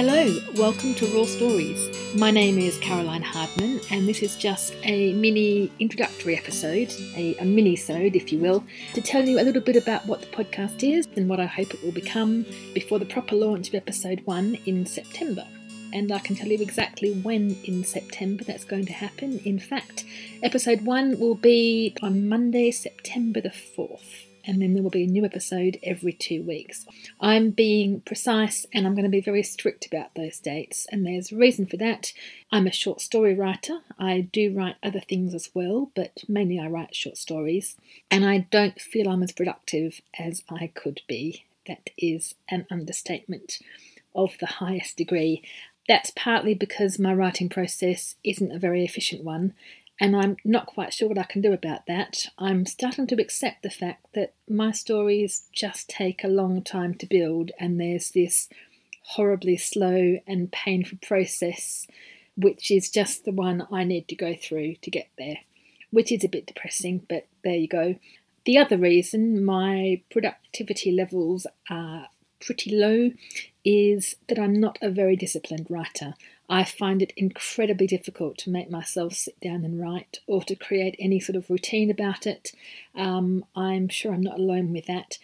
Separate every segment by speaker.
Speaker 1: Hello, welcome to Raw Stories. My name is Caroline Hardman, and this is just a mini introductory episode, a, a mini-sode, if you will, to tell you a little bit about what the podcast is and what I hope it will become before the proper launch of episode one in September. And I can tell you exactly when in September that's going to happen. In fact, episode one will be on Monday, September the 4th and then there will be a new episode every two weeks. I'm being precise and I'm going to be very strict about those dates, and there's a reason for that. I'm a short story writer. I do write other things as well, but mainly I write short stories, and I don't feel I'm as productive as I could be. That is an understatement of the highest degree. That's partly because my writing process isn't a very efficient one, and I'm not quite sure what I can do about that. I'm starting to accept the fact that my stories just take a long time to build, and there's this horribly slow and painful process, which is just the one I need to go through to get there, which is a bit depressing, but there you go. The other reason my productivity levels are pretty low is that I'm not a very disciplined writer. I find it incredibly difficult to make myself sit down and write or to create any sort of routine about it. Um, I'm sure I'm not alone with that.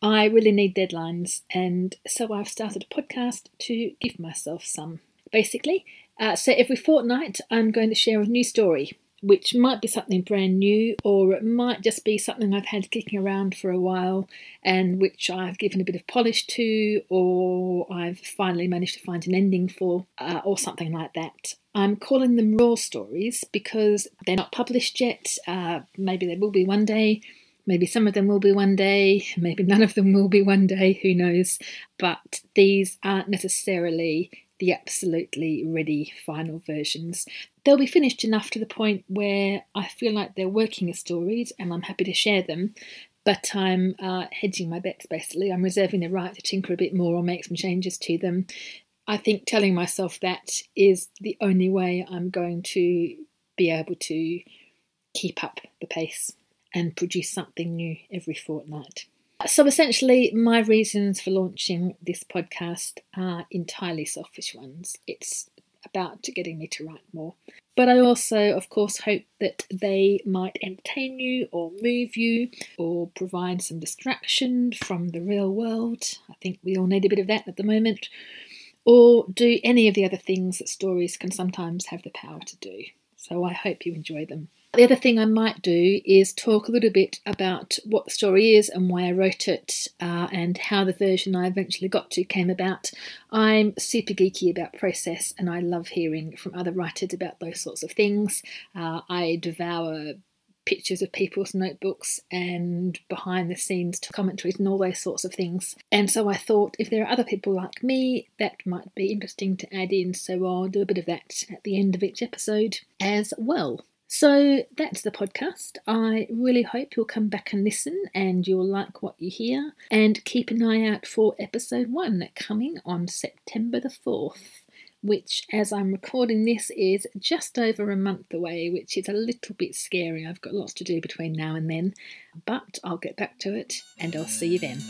Speaker 1: I really need deadlines, and so I've started a podcast to give myself some. Basically, uh, so every fortnight I'm going to share a new story which might be something brand new, or it might just be something I've had kicking around for a while and which I've given a bit of polish to, or I've finally managed to find an ending for, uh, or something like that. I'm calling them raw stories because they're not published yet. Uh, maybe they will be one day. Maybe some of them will be one day, maybe none of them will be one day, who knows. But these aren't necessarily the absolutely ready final versions. They'll be finished enough to the point where I feel like they're working as stories and I'm happy to share them, but I'm uh, hedging my bets basically. I'm reserving the right to tinker a bit more or make some changes to them. I think telling myself that is the only way I'm going to be able to keep up the pace and produce something new every fortnight. So essentially, my reasons for launching this podcast are entirely selfish ones. It's about getting me to write more. But I also, of course, hope that they might entertain you or move you or provide some distraction from the real world. I think we all need a bit of that at the moment. Or do any of the other things that stories can sometimes have the power to do. So I hope you enjoy them. The other thing I might do is talk a little bit about what the story is and why I wrote it uh, and how the version I eventually got to came about. I'm super geeky about process and I love hearing from other writers about those sorts of things. Uh, I devour pictures of people's notebooks and behind the scenes commentaries and all those sorts of things. And so I thought if there are other people like me, that might be interesting to add in. So I'll do a bit of that at the end of each episode as well. So that's the podcast. I really hope you'll come back and listen and you'll like what you hear. And keep an eye out for episode one coming on September the 4th, which, as I'm recording this, is just over a month away, which is a little bit scary. I've got lots to do between now and then, but I'll get back to it and I'll see you then.